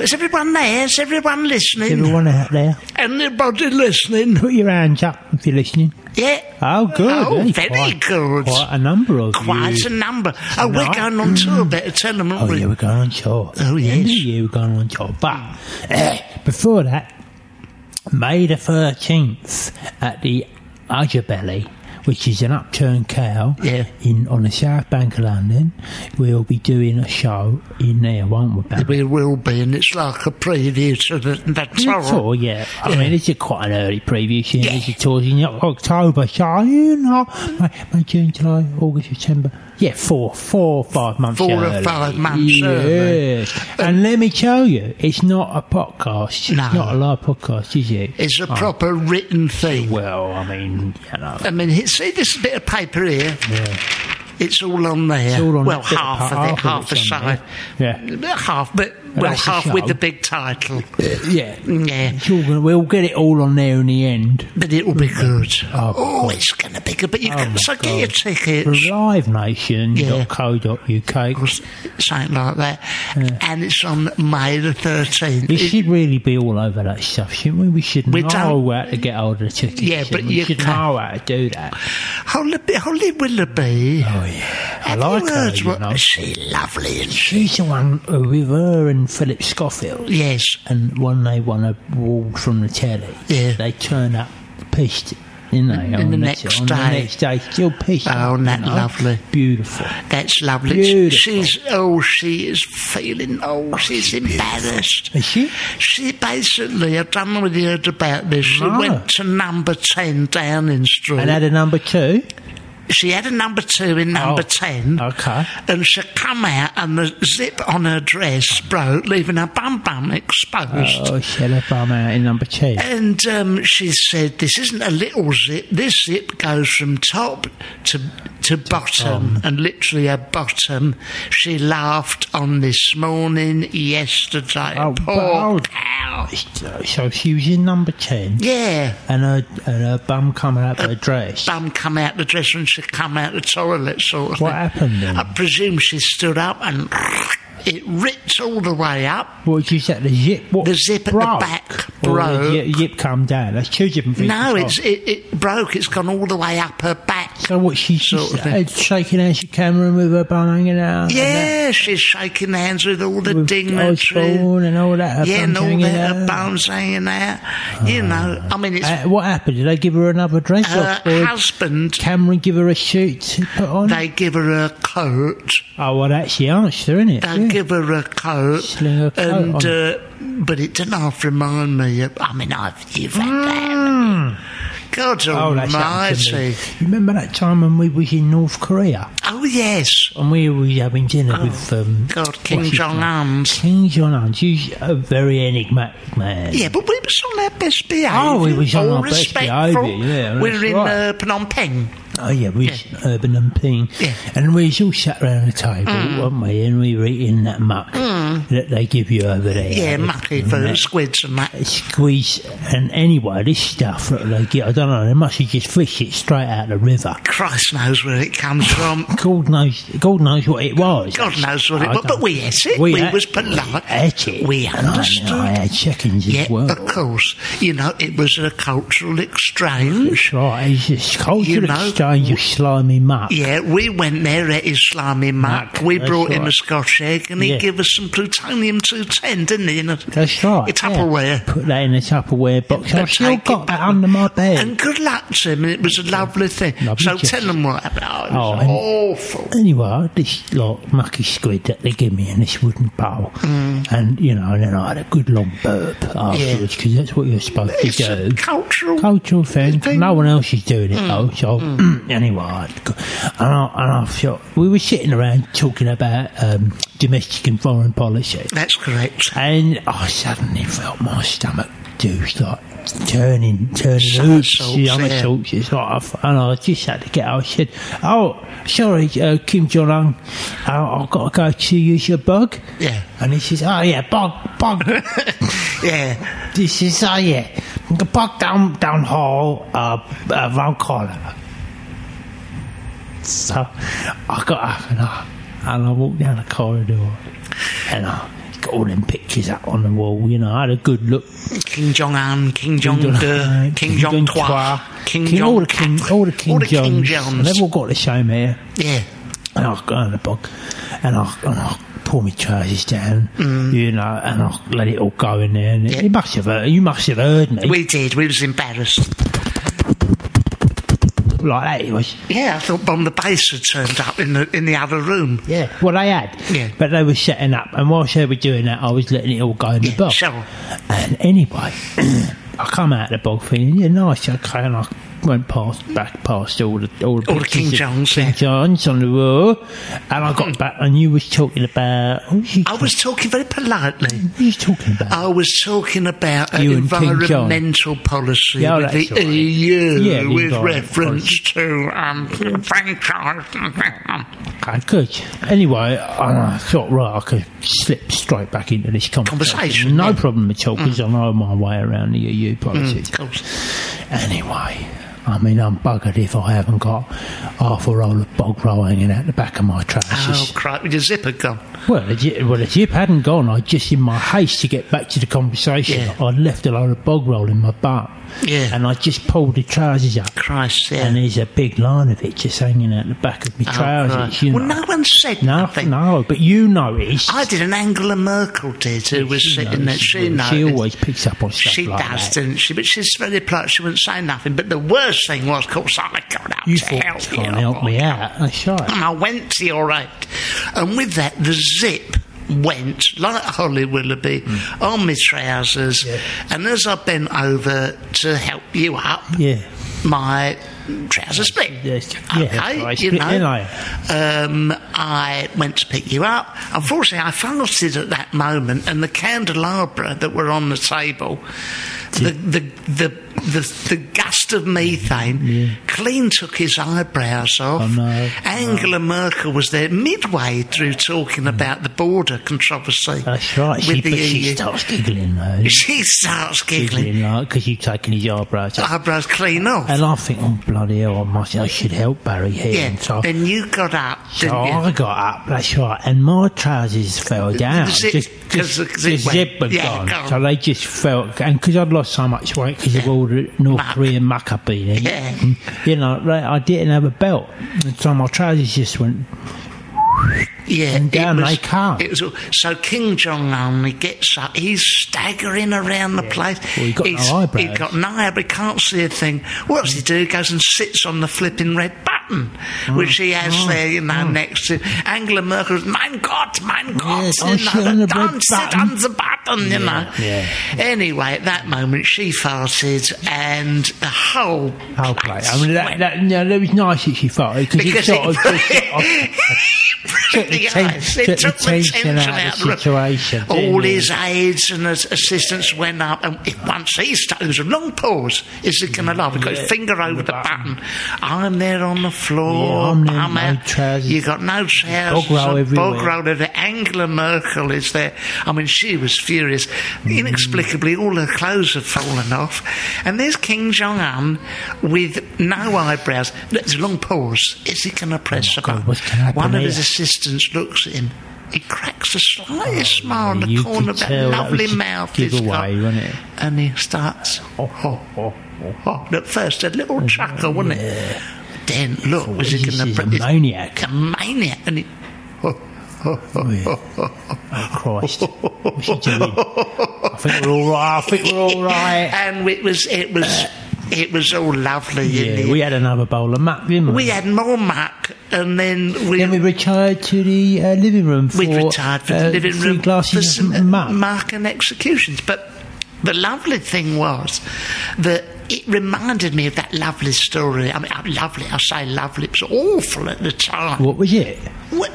Is everyone there? Is everyone listening? Everyone out there, Anybody listening? put your hands up if you're listening. Yeah. Oh, good. Oh, eh? very Quite- good. Quite a number of Quite you. a number. Oh, we're going on tour. Better tell them, aren't Oh, we? yeah, we're going on tour. Oh, yes. year, we're going on tour. But eh, before that, May the 13th at the Udderbelly, which is an upturned cow Yeah. in on the south bank of London, we'll be doing a show in there, won't we, Barry? We will be, and it's like a preview to the, the tour. Tour, yeah. I mean, this is quite an early preview. Seeing Yeah. as the tour's in October, so you know, May, June, July, August, September. Yeah, four, four, five months. Four or early. five months Yes. early. And let me tell you, it's not a podcast. No. It's not a live podcast, is it? It's a Oh, proper written thing. Well, I mean, you know. I mean, see this bit of paper here? Yeah. It's all on there. It's all on well, that bit of half of it, half half a it's on side. there. Half, but, well, half with the big title. Yeah. Yeah. Gonna, we'll get it all on there in the end. But it'll be good. Oh, Oh, it's going to be good. But you Oh, can, so get your God. tickets. livenation.co.uk. or something like that. And it's on May the 13th. We It- should really be all over that stuff, shouldn't we? We should We know how to get hold of the tickets. Yeah, but we? you should can't- know how to do that. Holly, Holly Willoughby. Oh yeah, I Have like her. You know, She lovely, isn't she? she's the one with her and Philip Schofield. Yes. And when they won a award from the telly, Yeah. they turn up pissed. Didn't they? And on the next on day. the next day, still pissed. Oh, isn't that you know? lovely? Beautiful. That's lovely. Beautiful. She's oh, she is feeling oh, oh she's embarrassed. Is she? She basically, I don't know whether you heard about this. She No. went to number ten Downing Street. And had a number two. She had a number two in number Oh, ten. okay. And she come out and the zip on her dress broke, leaving her bum bum exposed. Oh, she had a bum out in number two. And um, she said, "This isn't a little zip. This zip goes from top to to bottom, and literally a bottom." She laughed on this morning, yesterday. Oh, Poor oh. cow. So she was in number ten. Yeah, and her, and her bum coming up her dress. bum come out the dress when she come out the toilet, sort of. What thing. happened then? I presume she stood up and it ripped all the way up. What did you say? The zip? What, The zip at the broke? back Or broke. The zip, come down. That's two different things. No, Oh. it's it, it broke. It's gone all the way up her back. So what? She's Sort of uh, thing. shaking hands with Cameron with her bum hanging out. and uh, Yeah, she's shaking hands with all the with dignitaries. And all that. Yeah, and all that, her bones hanging out. You uh, know, I mean, it's Uh, what happened? Did they give her another dress? her or, or husband. Cameron give her a suit to put on? They give her a coat. oh, well, that's the answer, isn't it? They Yeah. Give her a coat. Sling coat and, uh, but it didn't half remind me of, I mean, I've, you've had that. Mm. God Oh, that's happened to me. almighty. You remember that time when we was in North Korea? Oh, yes. And we were having dinner with um, God, what's King his Jong name? Un. King Jong Un. He's a very enigmatic man. Yeah, but we was on our best behaviour. Oh, we was on All our best respectful. behaviour, yeah, We're in right. uh, Phnom Penh. Oh yeah, we was urban and ping, Yeah. Mm. and we all sat around the table, weren't we? And we were eating that muck that they give you over there. Yeah, mucky that for squids and that. Squeeze and anyway, this stuff that they get, I don't know. They must have just fished it straight out of the river. Christ knows where it comes from. God knows, God knows what it was. God knows what it I was. But we ate it. We, ate- was polite. ate it. We And I- understood. I, had seconds yeah, as well. of course. You know, it was a cultural exchange. That's right. It's just cultural You know, exchange slimy muck. Yeah, we went there, at his slimy muck. Muck, We brought him a. Scotch egg and he gave us some plutonium 210, didn't he? In a, That's right. A Tupperware. Yeah. Put that in a Tupperware box. I've still got that under my bed. And good luck to him. It was a lovely thing. Lovely so tell them what happened. Oh, it Oh, awful. Anyway, this like mucky squid that they give me in this wooden bowl, Mm. and you know, and then I had a good long burp afterwards because that's what you're supposed It's to do. cultural. Cultural thing. thing. No one else is doing it Mm. though. So anyway, I'd go- and I, and I felt we were sitting around talking about um, domestic and foreign policy, That's correct. and I suddenly felt my stomach do like turning, turning Somersaults, yeah. somersaults, it's like, and I just had to get out. I said, "Oh, sorry, uh, Kim Jong Un, uh, I've got to go to use your bug." Yeah. And he says, "Oh yeah, bug, bug." Yeah. this is oh yeah, the bug down down hall, uh, uh round corner. So I got up and I and I walked down the corridor, and I got all them pictures up on the wall. You know, I had a good look. King Jong Un, King Jong De, King Jong Twa, King all Jong the King, all the King all the King. Johns. They've all got the same hair. Yeah. And I go in the bog, and I, and I pull my trousers down, you know, and I let it all go in there. And Mm. Yeah. you must have heard, you must have heard me We did. We was embarrassed. Like that. It was. Yeah, I thought Bomb the Bass had turned up in the in the other room. Yeah, well, they had. Yeah. But they were setting up, and whilst they were doing that, I was letting it all go in the Yeah, bog. sure. And anyway, I come out of the bog feeling, yeah, nice, okay, and I went past, back past all the all the, All the King Johns, King yeah. On the wall, and I got back, and you was talking about. Was I was talking very politely. what was talking about? I was talking about You environmental policy Yeah, with the right. EU Yeah, with reference to um, franchise. Okay, good. Anyway, I thought, right, I could slip straight back into this conversation. Conversation, No yeah. Mm. problem at all, because I know my way around the EU politics. of course. Anyway, I mean, I'm buggered if I haven't got half a roll of bog roll hanging out the back of my trousers. Oh, crap, your zipper gone. Well, the, well, the zip hadn't gone. I just, in my haste to get back to the conversation, Yeah. I left a load of bog roll in my butt. Yeah. And I just pulled the trousers up. Christ, yeah. And there's a big line of it just hanging out the back of my Oh, trousers. You well, know. no one said No, nothing. no, but you noticed. I did, and Angela Merkel did, who was She sitting there. She She always picks up on stuff She like does, that. doesn't she? But she's very polite. She wouldn't say nothing. But the worst thing was, of course, I got out You to thought, help you. help me out. That's right. And I went to your aid. And with that, the zip went like Holly Willoughby on my trousers. Mm. Yeah. And as I bent over to help you up, Yeah. my trousers split. Yes. Yeah, okay, I you know. I? Um, I went to pick you up. Unfortunately, I fasted at that moment, and the candelabra that were on the table, the the the the, the gust of methane clean took his eyebrows off. Angela Merkel was there midway through talking about the border controversy. That's right. She, the she starts giggling though. She starts giggling. Like because you've taken his eyebrows off. Eyebrows clean off. And I think, oh bloody hell, I must, I should help Barry here. And so, Then you got up, so didn't you? I got up. That's right, and my trousers fell down. zip- just, the the zip went- zip had yeah, gone, so they just fell. And because I'd so much weight because of all the North. Korean muck I've been in, Yeah. you know, I didn't have a belt, and so my trousers just went. Yeah, And down was, they come. It was, so King Jong Un, he gets up, he's staggering around the place. Well, he got no eyebrows. He's got no eyebrows, he can't see a thing. What does he do? He goes and sits on the flipping red button, Oh. which he has oh, there, you know, oh. next to Angela Merkel's, mein Gott, mein Gott, Yes, you I know, on the don't sit button." on the button, you know. yeah. Anyway, at that moment, she farted, and the whole Oh, place. I mean, that, that, yeah, that was nice that she farted, because it sort of just sort of took the, the ten- ice. took It took the tension out out of of the the situation. All his aides and his assistants went up, and it- once he started, there was a long pause. Is he going to laugh? He got his finger over the button. I'm there on the floor. Yeah, I'm no trousers. You got no trousers. Bog roll everywhere. Bog roll everywhere. Angela Merkel is there. I mean, she was furious. Mm. Inexplicably, all her clothes had fallen off. And there's King Jong Un with no eyebrows. There's a long pause. Is he going to press Oh, God, button? what's gonna happen One of his here? assistants looks at him. He cracks oh, the slightest smile on the corner of that that lovely a mouth he's giveaway, got. it? And he starts, oh, oh, oh, oh, oh. At first, a little oh, chuckle, wasn't it? Then, look, was he going to... a maniac. A maniac. And he... Oh, oh, oh, Oh, yeah. oh, oh, oh. Oh, Christ. What's he doing? I think we're all right. I think we're all right. And it was, it was, it was all lovely. Yeah, we had another bowl of muck, didn't we? we had more muck, and then we... Then we retired to the uh, living room for We'd retired for uh, the living room glasses for some uh, muck. and executions. But the lovely thing was that it reminded me of that lovely story. I mean, uh, lovely, I say lovely, it was awful at the time. What was it?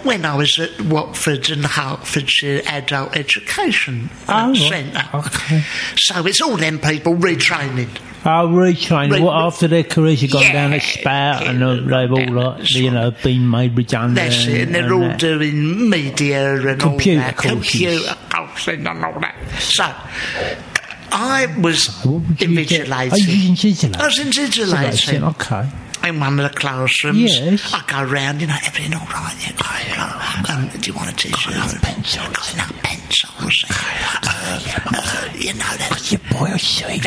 When I was at Watford and Hertfordshire Adult Education Oh. Centre. Okay. So it's all them people retraining. Oh, retraining. Re- what, after their careers have gone Yeah, down a spout and yeah, uh, they've all, like, you know, been made redundant. That's it, and they're all that. doing media and Computer all that. courses. Computer courses and all that. So, I was What would you do? invigilating. Oh, you was invigilating. I was invigilating. Okay. in one of the classrooms. Yes. I go round, you know, everything all right. Yeah, oh, um, do you want a t-shirt? Got pencils. Got no pencils. Uh, uh, you know, that's, Your boy sweet.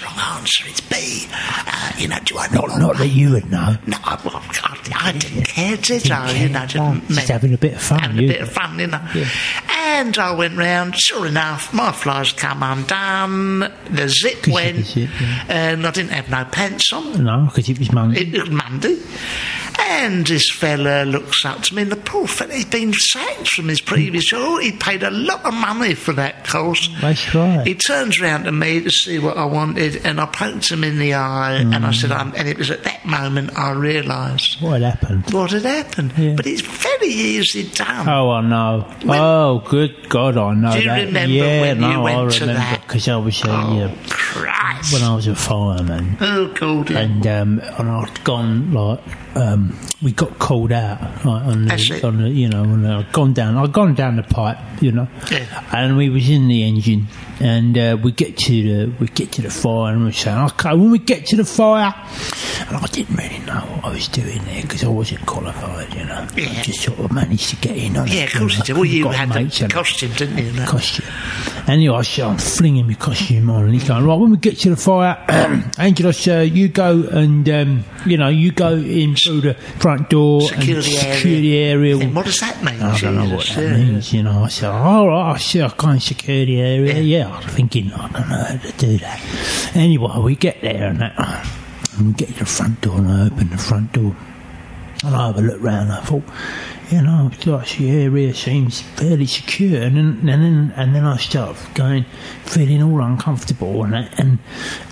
That, that's the wrong answer. It's B. Uh, you know, do I Not, not that you would know. No, I, well, I, I didn't care, did I? You know, didn't just having a bit of fun. having a bit of fun, you know. And I went round, sure enough, my flies come undone, the zip went, zip, yeah. and I didn't have no pants on. No, because it was Monday. It was Monday. And this fella looks up to me, and the poor fella, he'd been sacked from his previous job. He paid a lot of money for that course. That's right. He turns round to me to see what I wanted, and I poked him in the eye, and I said, Mm. I'm, and it was at that moment I realised what had happened? what had happened. Yeah. But it's very easy done. Oh, I know. When- oh, good God, I know Do you that. remember yeah, when no, you went I to remember that? because I was uh, oh, yeah, Christ. when I was a fireman, oh, God. and um, and I'd gone like um, we got called out like, on the, on the you know when I'd gone down I'd gone down the pipe you know Yeah. and we was in the engine and uh, we get to the we get to the fire and we're saying okay when we get to the fire and I didn't really know what I was doing there because I wasn't qualified you know Yeah. I just sort of managed to get in on Yeah, it, of course you did. Well, you had the costume, didn't you? Costume. Anyway, I said, I'm flinging my costume on, and he's going, right, when we get to the fire, Angelos, uh, you go and, um, you know, you go in through the front door Secure and the area. the area. What does that mean? I don't know what that yeah. means, you know. I said, all right, I said, I can't secure the area. Yeah, I'm thinking, I don't know how to do that. Anyway, we get there and that, and we get to the front door, and I open the front door. And I have a look round. I thought, you know, gosh, the area seems fairly secure. And then, and then, and then I start going, feeling all uncomfortable, and that, and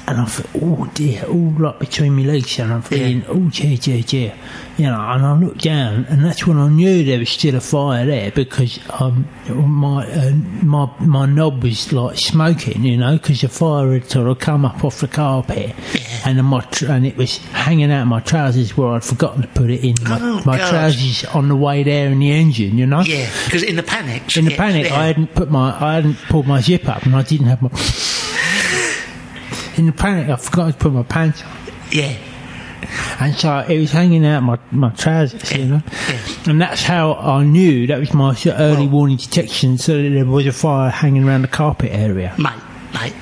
and I thought, oh dear, all like between my legs, and I'm feeling, oh dear, dear, dear, you know. And I looked down, and that's when I knew there was still a fire there because um, my uh, my my knob was like smoking, you know, because the fire had sort of come up off the carpet, and my tr- and it was hanging out of my trousers where I'd forgotten to put it in my, Oh, my trousers on the way there in the engine, you know. Yeah, because in the panic. In the yeah, panic, yeah. I hadn't put my, I hadn't pulled my zip up, and I didn't have my. In the panic, I forgot to put my pants on, Yeah, and so it was hanging out my my trousers, you know. yeah. And that's how I knew that was my early Well- warning detection, so that there was a fire hanging around the carpet area. mate, mate.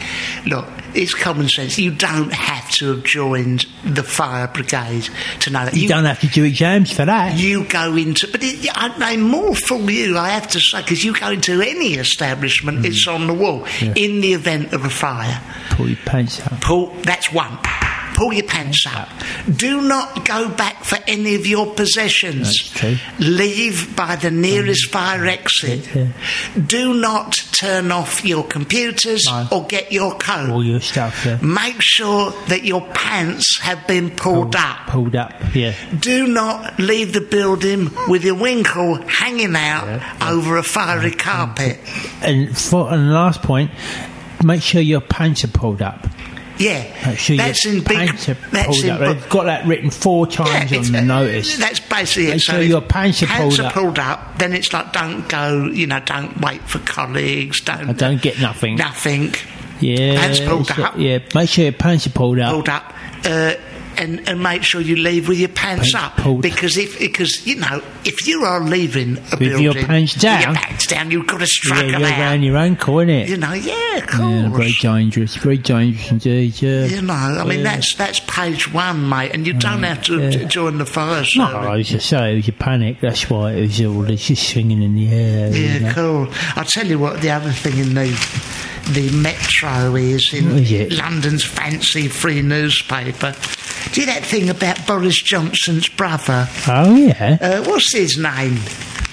Look, it's common sense. You don't have to have joined the fire brigade to know that. You don't have to do exams for that. You go into, but it, I, more fool you, I have to say, because you go into any establishment, Mm. it's on the wall. In the event of a fire, Pull your pants up. pull. That's one. Pull your pants up. Do not go back for any of your possessions. Leave by the nearest mm. fire exit. Yeah. Do not turn off your computers No. or get your coat. All your stuff yeah. Make sure that your pants have been pulled up. pulled up. Yeah. Do not leave the building with your winkle hanging out over a fiery carpet. And for and last point, make sure your pants are pulled up. Yeah, sure that's in big. That's in up. They've got that written four times it's- on the notice. That's basically Make it. sure if your pants are pulled are up. pulled up, then it's like don't go. You know, don't wait for colleagues. Don't I don't get nothing. nothing. Yeah, Pants pulled up. Yeah, make sure your pants are pulled up. pulled up. Uh, and, and make sure you leave with your pants Pants up pulled- because if because you know if you are leaving a With building your pants with your down? pants down you've got to Yeah, struggle you're out around your ankle, innit? you know yeah of Yeah, very dangerous. Very dangerous indeed. Yeah. you know I mean Yeah. that's that's page one mate and you don't have to yeah. join the fire No, service. I was just saying, it was a panic. That's why it was all it's just swinging in the air. you Yeah, know. cool. I'll tell you what the other thing in the the metro is in is it? London's fancy free newspaper. Do you that thing about Boris Johnson's brother? Oh yeah, Uh, what's his name?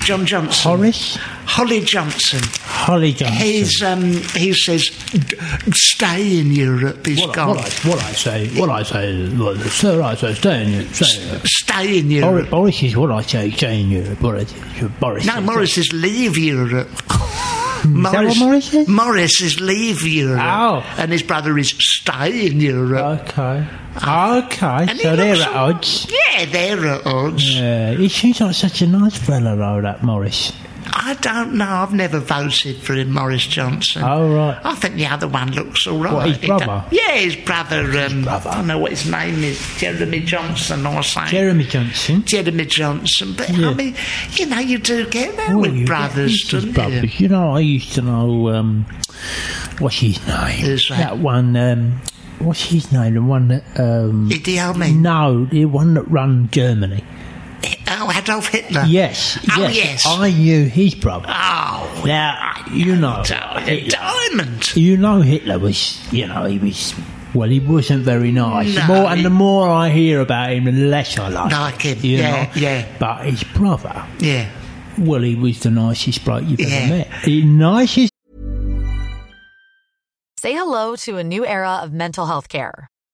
John Johnson. Horace Holly Johnson. Holly Johnson. He's um, he says, "D- "Stay in Europe." He's what, I, gone. what, I, what I say, what I say, well, sir, I say, stay in Europe. Stay in Europe. Stay in Boris, Europe. Boris is what I say, stay in Europe. Boris, Boris. No, Morris is leave Europe. Hmm. that what Morris is? Morris is leave Europe. Uh, oh. And his brother is stay in Europe. Okay. Ah. Okay, And so they're at odds. Yeah, they're at odds. Yeah, he seems like such a nice fellow, though, that Morris. I don't know. I've never voted for him, Morris Johnson. Oh, right. I think the other one looks all right. What, his brother? yeah, his brother. Um, brother. I don't know what his name is. Jeremy Johnson or something. Jeremy Johnson. Jeremy Johnson. But Yeah. I mean, you know, you do get that Well, with you brothers, his don't you? brothers. You know, I used to know, um, what's his name? Who's that? one, um, what's his name? The one that, um, Idi Amin. no, the one that run Germany. Oh, Adolf Hitler. Yes, Oh, yes. yes. I knew his brother. Oh, Now, you know, Di- Hitler, Diamond. you know Hitler was, you know, he was, well, he wasn't very nice. No, more, and he- the more I hear about him, the less I like, Like him, You yeah, know? yeah. But his brother, Yeah. well, he was the nicest bloke you've Yeah. ever met. The nicest Say hello to a new era of mental health care.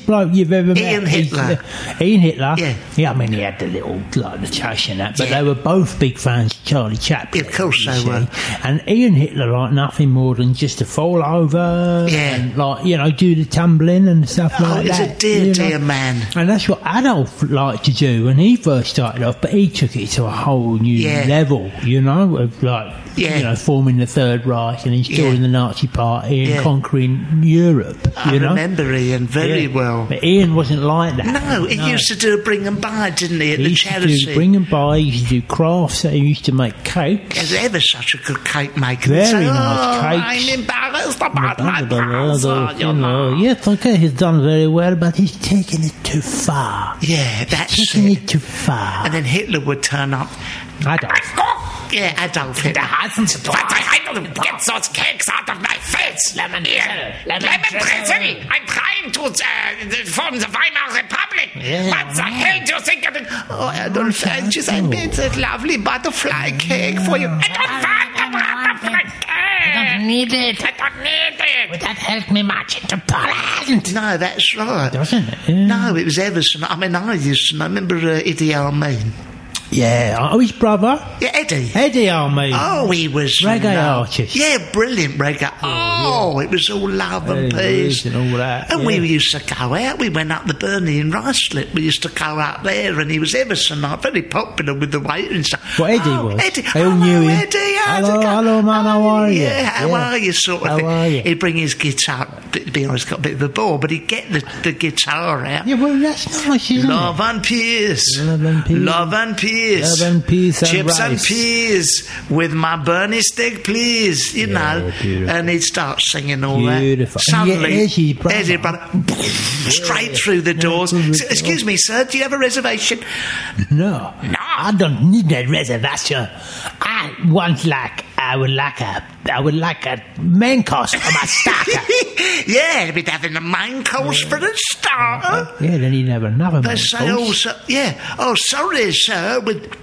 Bloke you've ever met. Ian He's, Hitler. Ian Hitler. Yeah. I mean, he had the little, like, the tush and that, but Yeah. they were both big fans of Charlie Chaplin. Yeah, of course they see. were. And Ian Hitler liked nothing more than just to fall over Yeah. and, like, you know, do the tumbling and stuff Oh, like he's that. a dear, you know. dear man. And that's what Adolf liked to do when he first started off, but he took it to a whole new Yeah. level, you know, of like, Yeah. you know, forming the Third Reich and installing Yeah. the Nazi Party and Yeah. conquering Europe, I you know. remember Ian very well. But Ian wasn't like that. No, he used to do a bring and buy, didn't he, at He the used to charity? do bring and buy. He used to do crafts. He used to make cakes. He's ever such a good cake maker. Very say, nice oh, cakes. I'm embarrassed about my You know, yes, okay, he's done very well, but he's taken it too far. Yeah, that's taken it. it too far. And then Hitler would turn up. Adolf. Yeah, Adolf Hitler. Get those cakes out of my face! Lemon, lemon, drizzle! I'm trying to uh, form the Weimar Republic! what the hell do you think of it? Oh, Adolf, I just I made that lovely butterfly cake for you. I don't want a butterfly cake! I don't need it! I don't need it! Would that help me much into Poland? No, that's right. Doesn't it? Yeah. No, it was Everson. I mean, I used to know. Remember uh, Idi Amin? Yeah. Oh, his brother? Yeah, Eddie. Eddie Army. Oh, he was Reggae love. artist. Yeah, brilliant reggae. Oh, oh, it was all love and peace and all that. And yeah. we used to go out. We went up the Berni Inn Ruislip. We used to go out there, and he was ever so nice, very popular with the waiter and stuff. Well, Eddie oh, was. Eddie, They all hello, knew him. Eddie, Hello, hello, man, oh, how are you? Yeah, how Yeah. are you? Sort of How thing. are you? He'd bring his guitar. To be honest, got a bit of a bore, but he'd get the, the guitar out. Yeah, well, that's nice, isn't Love it? and peace. Love and peace. Love and peace. And Chips and peas with my Bernie stick, please. You know. beautiful. And he'd start singing all Beautiful. that. Suddenly, his brother. his brother. Straight through the doors. through the S- door. Excuse me, sir. Do you have a reservation? No, no, I don't need a reservation. I want like I would like a I would like a main course for my starter. yeah, we'd having a main course for the starter. yeah, then he'd have another They main say, oh, course. so, yeah. Oh, sorry, sir. With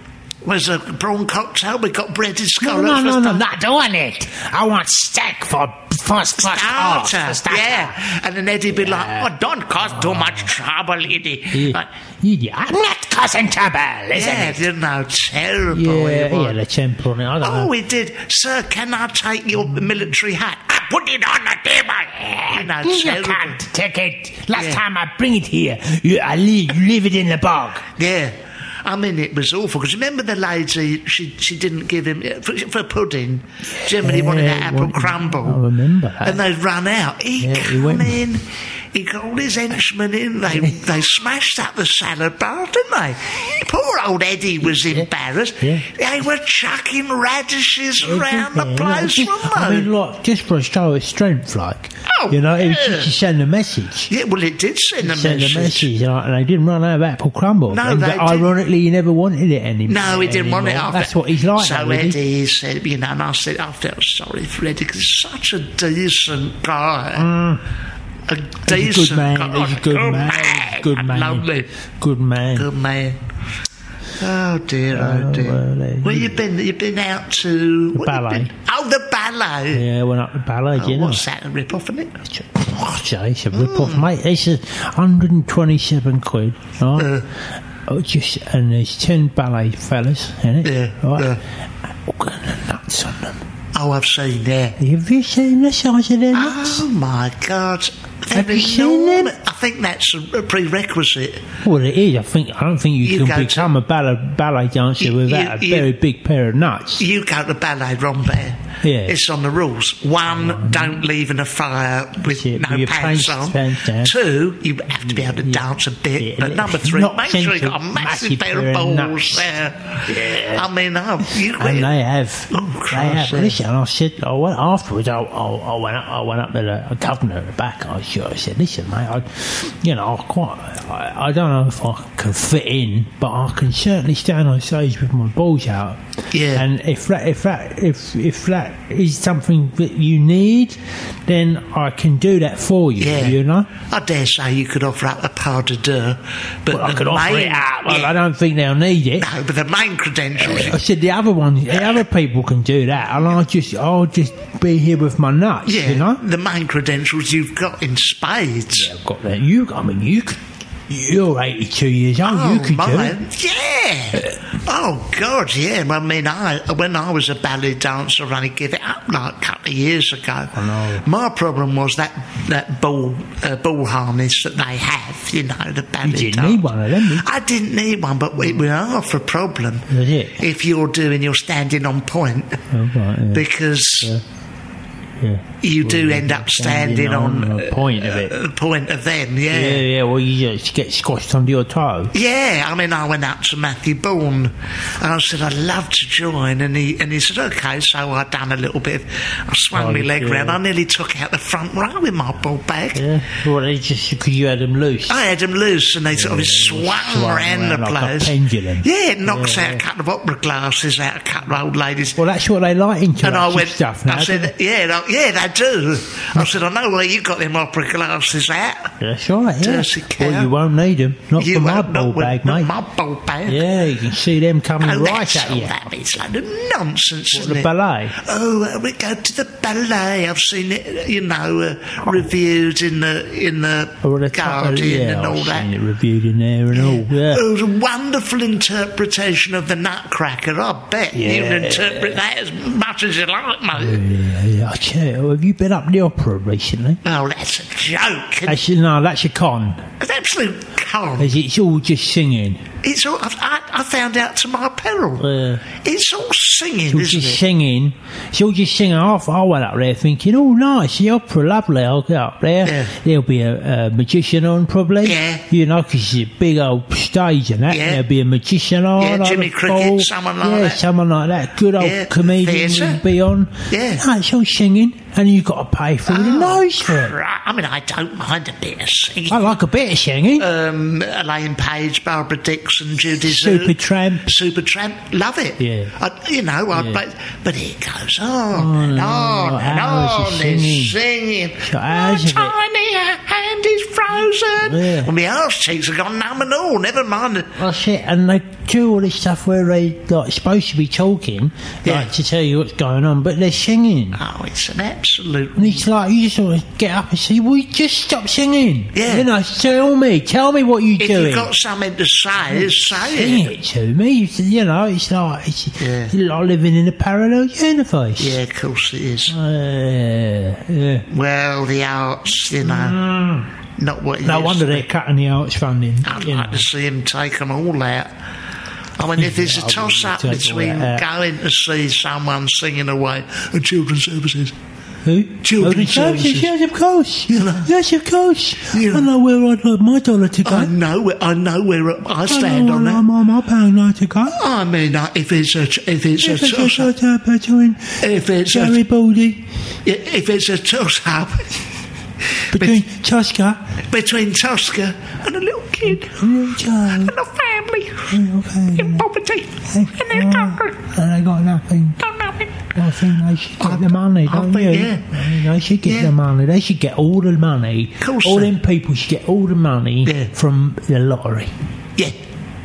was a prawn cocktail. We got breaded No, scallops. no, for no, no, starter. not doing it. I want steak for first class starter. for starter. Yeah. And then Eddie'd be like, oh, don't cause too much trouble, Eddie. Yeah. Like, Yeah, I'm not causing trouble, isn't yeah, it? you know, terrible. Yeah, he was. yeah, the temple. I don't Oh, know. he did. Sir, can I take your military hat? I put it on the table! You know, You terrible. can't take it. Last Yeah. time I bring it here, you, I leave, you leave it in the bog. Yeah. I mean, it was awful. Because remember the lady, she she didn't give him, for, for pudding, Germany wanted that apple crumble. I remember that. And they'd run out. He Yeah, he went- in, he got all his henchmen in, they they smashed up the salad bar, didn't they? poor old Eddie was embarrassed. yeah. They were chucking radishes around the Yeah, place, just, weren't I mean, like, just for a show of strength, like. Oh, you know, it was yeah. just to send a message. yeah, well, it did send a Send message. a message, like, and they didn't run out of apple crumble. No, and they ironically, he never wanted it anymore. No, he didn't want it after. That's what he's like. So though? Eddie said, you know, and I said, I felt sorry for Eddie because he's such a decent guy. He's a decent good man. guy. He's a good man. He's a good man. Lovely. Good man. Good man. Oh dear, oh Oh, dear. well, Well, you you've been you've been out to the ballet. Oh, the ballet. Yeah, went up the ballet, Oh, you know. what's that? A rip off, isn't it? Oh, Jay, it's a rip off, Hmm. mate. It's a 127 quid, right? Uh. oh, just, and there's 10 ballet fellas in it, Yeah, right? yeah. All the nuts on them. Oh, I've seen that. Have you seen the size of their nuts? Oh my God! Have They're you them? I think that's a prerequisite. Well, it is. I think. I don't think you, You can go to- become a ballet ballet dancer You- without you- a you- very big pair of nuts. You go to ballet, Rambert. Yeah. It's on the rules. One, don't leave in a fire with Yeah, no pants, pants- on. pants. Two, you have to be able to Yeah. dance a bit. Yeah, But number three, Not make sure you've got a massive, pair of balls there. I mean, oh, you And they have. Oh, they have. yeah. Listen, I said, I went afterwards. I, I, I went up. I went up to the governor at the back. I, sure, I said, listen, mate. I, you know, I quite. I, I don't know if I can fit in, but I can certainly stand on stage with my balls out. Yeah. And if that, if that, if if that is something that you need, then I can do that for you. Yeah. You know. I dare say you could offer up a pas de deux, but Well, I could offer main, it out, but yeah, I don't think they'll need it. no, but the main credentials. I said the other one, the other people can do that, and I'll just, I'll just be here with my nuts, yeah, you know. the main credentials you've got in spades. Yeah, I've got that. You, I mean, you could. You're 82 years old. you could do it. Yeah. Oh God, yeah. Well, I mean, I when I was a ballet dancer, I only give it up like a couple of years ago. I know. My problem was that that ball uh, ball harness that they have. You know, the ballet. You didn't dance. need one of them. did you? I didn't need one, but it was half a problem. If you're doing, you're standing on point Oh, right, yeah. because yeah. You do end up standing, on, the point of it. uh, the point of them. Yeah, yeah. yeah. Well, you just get squashed under your toe. Yeah, I mean, I went up to Matthew Bourne and I said I'd love to join, and he and he said okay. So I done a little bit. Of, I swung Oh, my leg yeah. round. I nearly took out the front row with my ball bag. Yeah. Well, they just because you had them loose. I had them loose, and they sort of swung, swung around the around like a place. pendulum. Yeah, it knocks Yeah, out a couple of opera glasses out a couple of old ladies. Well, that's what they like into and I went, stuff now. I said, yeah, no, yeah, they do. I said, I know where you got them opera glasses at. That's right. Yeah. Dirty cow. Well, you won't need them. Not You for my ball bag, not mate. My ball bag. Yeah, you can see them coming Oh, right at you. all that is like nonsense, What, the it? ballet? Oh, uh, we go to the ballet. I've seen it, you know, uh, reviewed in the in the Or the Guardian yeah, and all I've that. seen it reviewed in there and all. Yeah. It was a wonderful interpretation of the Nutcracker. I bet you Yeah. can interpret that as much as you like, mate. Yeah, yeah. You, have you been up the opera recently? Oh, that's a joke. That's, no, that's a con. It's absolute con. Is it's all just singing? It's all, I, I found out to my peril. Yeah. It's all singing, It's all isn't just it? singing. It's all just singing. I, I went up there thinking, oh, nice, the opera, lovely. I'll get up there. Yeah. There'll be a, a magician on, probably. Yeah. You know, 'cause it's a big old stage and that. Yeah. There'll be a magician on. Yeah, Jimmy Cricket, floor. someone like yeah, that. someone like that. Good old Yeah, comedian will be on. Yeah. No, it's all singing, and you've got to pay for the nose for it. Right. I mean, I don't mind a bit of singing. I like a bit of singing. um, Elaine Paige, Barbara Dickson, Judy Super Tramp. Supertramp, love it. Yeah. I, you know, I, Yeah. but, but it goes on and on and on. There's singing. singing. So My hours of it. tiny is frozen. Yeah. Well, my arse cheeks have gone numb and all. Never mind. the- That's it, and they do all this stuff where they like supposed to be talking, Yeah. like to tell you what's going on, but they're singing. Oh, it's an absolute. And it's like you just sort of get up and say, "Well, just stop singing." Yeah. You know, tell me, tell me what you're If doing. you've got something to say, say Sing it. it to me. You s- You know, it's like it's Yeah. like living in a parallel universe. Yeah, of course it is. Uh, yeah. Well, the arts, you know, not what. No wonder they're cutting the arts funding. I'd you like know. to see him take them all out. I mean, if there's a I toss up between going to see someone singing away and children's services, Who? Children's the services. Yes, of course. You know. Yes, of course. You I know where I'd like my dollar to go. I know, where- I know where I stand know on that. my, my pound like to go. I mean, uh, if it's a, if it's a If a toss up, between if it's a, Garibaldi, if it's a toss up between Tosca between Tosca and a little kid and little child. and a family Okay. in poverty, and they're hungry, And they got nothing. know it. I think they should get the money, I don't think, you? yeah. I mean, they should get Yeah. the money. They should get all the money. All they- them people should get all the money Yeah. from the lottery. Yeah,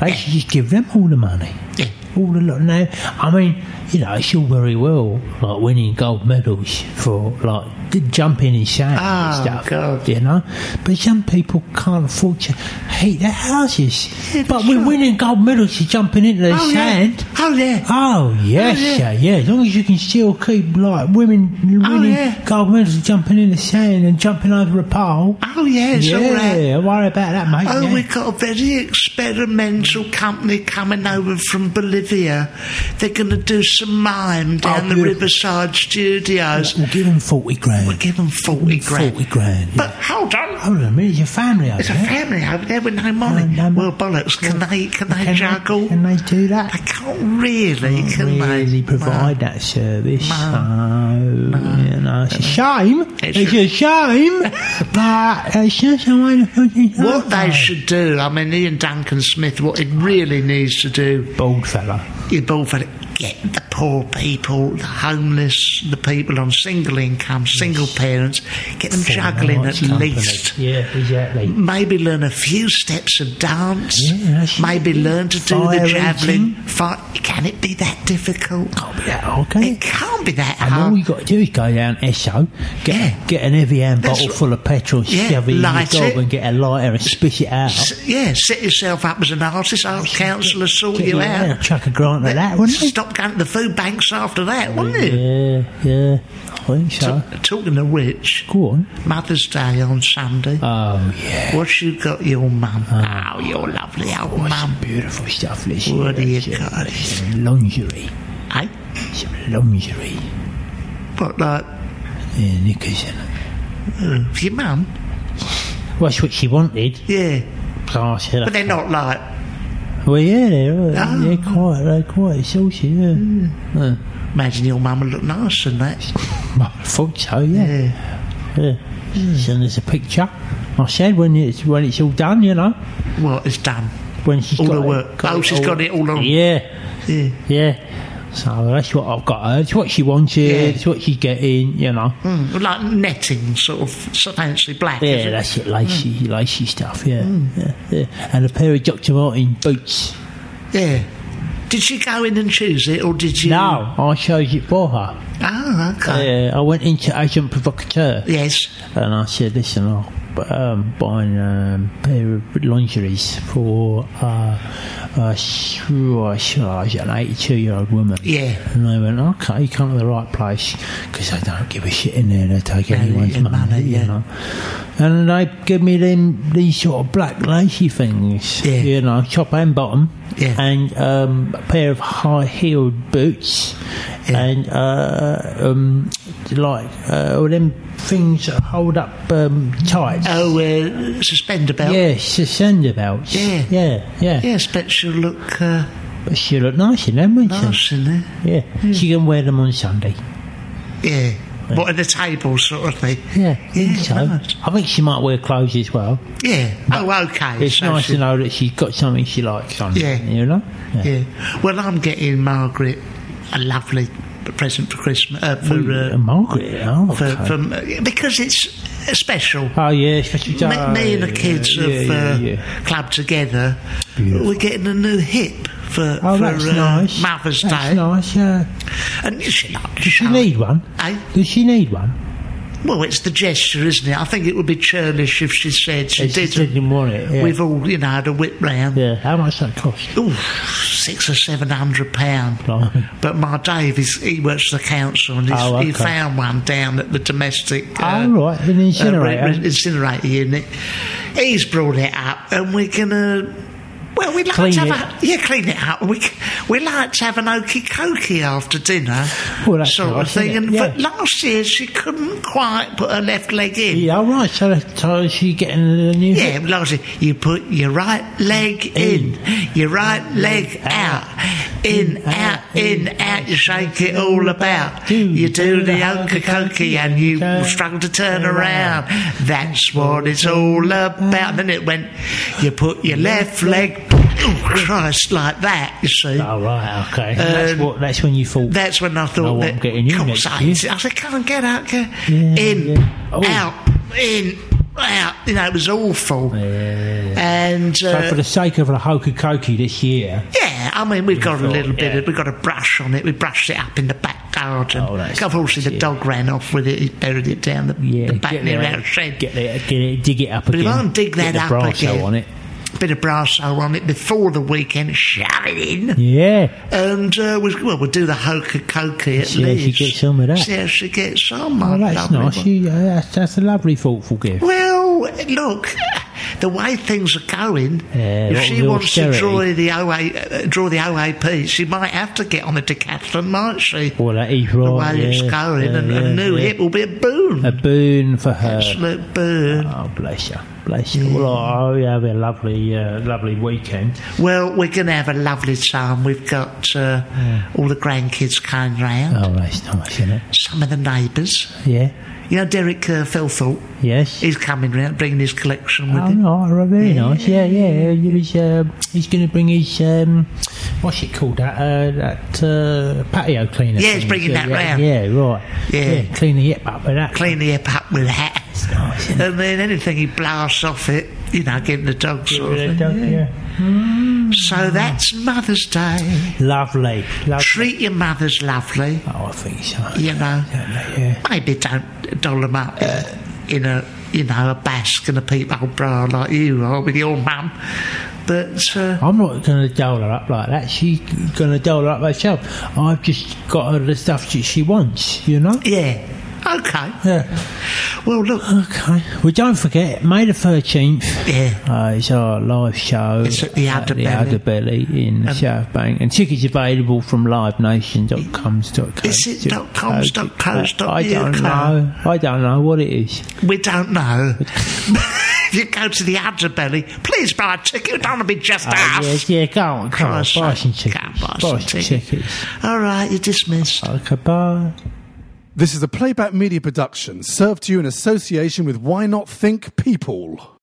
They should just give them all the money. yeah. All the lot. Now, I mean, you know, it's all very well, like winning gold medals for like jumping in sand Oh, and ah, stuff. God. You know, but some people can't afford to heat their houses. Yeah, but that's we're winning gold medals for jumping into the Oh sand. yeah, oh yeah. Oh yes, Oh, yeah. yeah. yeah. As long as you can still keep like women oh, winning yeah. gold medals, jumping in the sand and jumping over a pole. Oh yeah, yeah, right. worry about that, mate. Oh, yeah. we've got a very experimental company coming over from Bolivia. They're going to do some mime oh, down the beautiful. Riverside Studios. We'll give them forty grand. We'll give them 40 grand. Forty grand. But hold on. Hold on a minute, your family over There's a family over there with no money. Oh, no well, bollocks, can they, can they Can juggle? Can they do that? They can't really, can really they? provide that service. No. So, you know, it's a shame. It's It's, a- a shame, but it's just a way to put it What they should do, I mean, Ian Duncan Smith, what he really needs to do Bald fella. You both had to get the poor people, the homeless, the people on single income, single parents, get them juggling at company. least. Yeah, exactly. Maybe learn a few steps of dance. Yeah, Maybe learn to do Fire the javelin. eating. Fi Can it be that difficult? Can't be that hard, can It it? can't be that And all you got to do is go down Esso, get Yeah. get an Evian That's bottle full of petrol, Yeah, shove it in your gob and get a lighter and spit it out. S- yeah, set yourself up as an artist. Ask council to sort Get you out. out, chuck a grant at that, wouldn't? Stop going to the food banks after that, wouldn't you? Yeah, yeah, I think so. Talking of which, Go on. Mother's Day on Sunday. Oh, yeah. What you got your mum? Oh, your lovely old Oh, mum. beautiful stuff, listen. What do you Some- got? Some lingerie. Eh? Some lingerie. What, like, Yeah, knickers in it. uh, for your mum? Well, that's what she wanted. Yeah. But they're not like, well, yeah, they're, uh, Oh. they're quite, they're quite saucy, yeah. Uh, imagine your mum would look nice and that. I thought so, yeah. Yeah. yeah. Send us a picture. I said when it's when it's all done, you know, Well, it's done? when she's All got the it- work. Oh, she's got it all on. Yeah, Yeah. yeah. So that's what I've got her. It's what she wanted. Yeah. It's what she's getting. You know. Mm, like netting, sort of, fancy black. Yeah, that's it, lacy, lacy stuff. Yeah, yeah, yeah, and a pair of Dr. Martin boots. Yeah. Did she go in and choose it, or did you? No, I chose it for her. Oh, okay. Yeah, I went into Agent Provocateur Yes. and I said, "Listen, I'll um, buying um, a pair of lingeries for uh, uh, sure, sure, an 82 year old woman." Yeah. And they went, okay, you come to the right place because they don't give a shit in there. They take No, anyone's yeah, money, money, you know. And they give me them these sort of black lacy things, Yeah. you know, top and bottom, Yeah. and um, a pair of high heeled boots, Yeah. and uh, um, like uh, all them things that hold up um, tights. Oh, uh, suspender belt. Yeah, suspender belts. Yeah. yeah, yeah. Bet she'll look uh, But she look nice in them, wouldn't nice in there. she? Yeah, she can wear them on Sunday. Yeah. What at the table, sort of thing. Yeah, I Yeah, think so. nice. I think she might wear clothes as well. Yeah. Oh, okay. It's so nice she- to know that she's got something she likes on. Yeah. you know. Yeah. Well, I'm getting Margaret a lovely present for Christmas. Uh, for, Uh, uh, Margaret. Oh, okay. for because it's uh, special. oh yeah, especially Me, me and the kids yeah, have yeah, uh, yeah. clubbed together. Beautiful. We're getting a new hip for, Oh, for that's uh, nice. Mother's that's Day. nice. Yeah. And she like Does she need one? Eh? Does she need one? Well, it's the gesture, isn't it? I think it would be churlish if she said she didn't. didn't want it. Yeah. We've all, you know, had a whip round. yeah. How much that cost? Ooh, six or seven hundred pound. But my Dave, is, he works for the council, and he's, Oh, he found one down at the domestic. Oh, right, an incinerator. uh, incinerator unit. He's brought it up, and we're gonna Well, we like Clean to have it. a yeah, clean it up. We we like to have an okey cokey after dinner, Well, sort nice, of thing. And it? but Yeah. last year she couldn't quite put her left leg in. Yeah, all right. So, so she getting the new. Yeah, last year you put your right leg in, your right leg out, in, out, in, out. You shake it all about. You do the okey cokey and you struggle to turn around. That's what it's all about. And then it went. You put your left leg. Oh Christ, like that. You see. Oh right, okay. that's um, what. That's when you thought. That's when I thought that. I'm getting you next year. I said, come on, get out, get Yeah, in, yeah. Oh. out, in, out. You know, it was awful. And so uh, for the sake of the hokey this year, yeah, I mean, we've got a little bit. yeah. Of, we've got a brush on it. We brushed it up in the back garden. Oh, that's Unfortunately, the nice, dog ran off with it. He buried it down the, yeah, the back near our shed. get there, get it, dig it up But if again. I can dig that up again, on it. Bit of brasso on it before the weekend, shove it in. Yeah, And uh, we, well, we'll do the hokey cokey at See how she least. gets some of that. See how she gets some. oh, that's nice. You, uh, that's, that's a lovely, thoughtful gift. Well, look, the way things are going, Yeah, if she wants to draw the OA, uh, draw the OAP, she might have to get on the decathlon, might she? Well, that is the right. way it's going, yeah, and yeah, a new yeah. hip will be a boon. A boon for her. Absolute boon. Oh, bless you, bless you. Well, I have a lovely, uh, lovely weekend. Well, we're going to have a lovely time. We've got uh, all the grandkids coming round, Oh, that's nice, isn't it? some of the neighbours. Yeah. You know, Derek uh, Philthorpe, Yes. he's coming round, bringing his collection with Oh him. no, very Yeah. nice. Yeah, yeah. He was, uh, he's going to bring his um, what's it called? That uh, that uh, patio cleaner. Yeah, he's bringing yeah, that yeah, round. Yeah, right. Yeah. clean the hip up with that. Clean the hip up with that. Nice, isn't? And then anything he blasts off it, you know, give the dog sort of thing. Yeah. So that's Mother's Day. Lovely, lovely. Treat your mothers lovely, Oh, I think so. you know. Yeah. Maybe don't doll them up uh, in a, you know, a basque and a peephole bra like you are with your mum. But, uh, I'm not going to doll her up like that. She's going to doll her up herself. I've just got her the stuff that she wants, you know? yeah. Okay. Yeah. Well, look. Okay. Well, don't forget, May the 13th. Yeah. Uh, it's our live show. It's at the at the Udderbelly. Udderbelly in South Bank. And tickets available from livenation.coms.co. Is it dot coms dot co's dot I don't know. I don't know what it is. We don't know. if you go to the udderbelly, please buy a ticket. You don't want to be just Oh, us. yes, yeah, go on, go on. Buy some tickets. buy some tickets. All right, you're dismissed. Okay, bye. This is a playback media production served to you in association with Why Not Think People.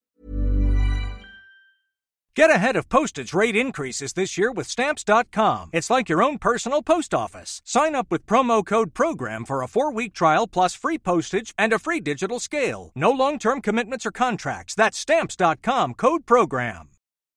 Get ahead of postage rate increases this year with Stamps.com. It's like your own personal post office. Sign up with promo code PROGRAM for a four week trial plus free postage and a free digital scale. No long term commitments or contracts. That's Stamps.com code PROGRAM.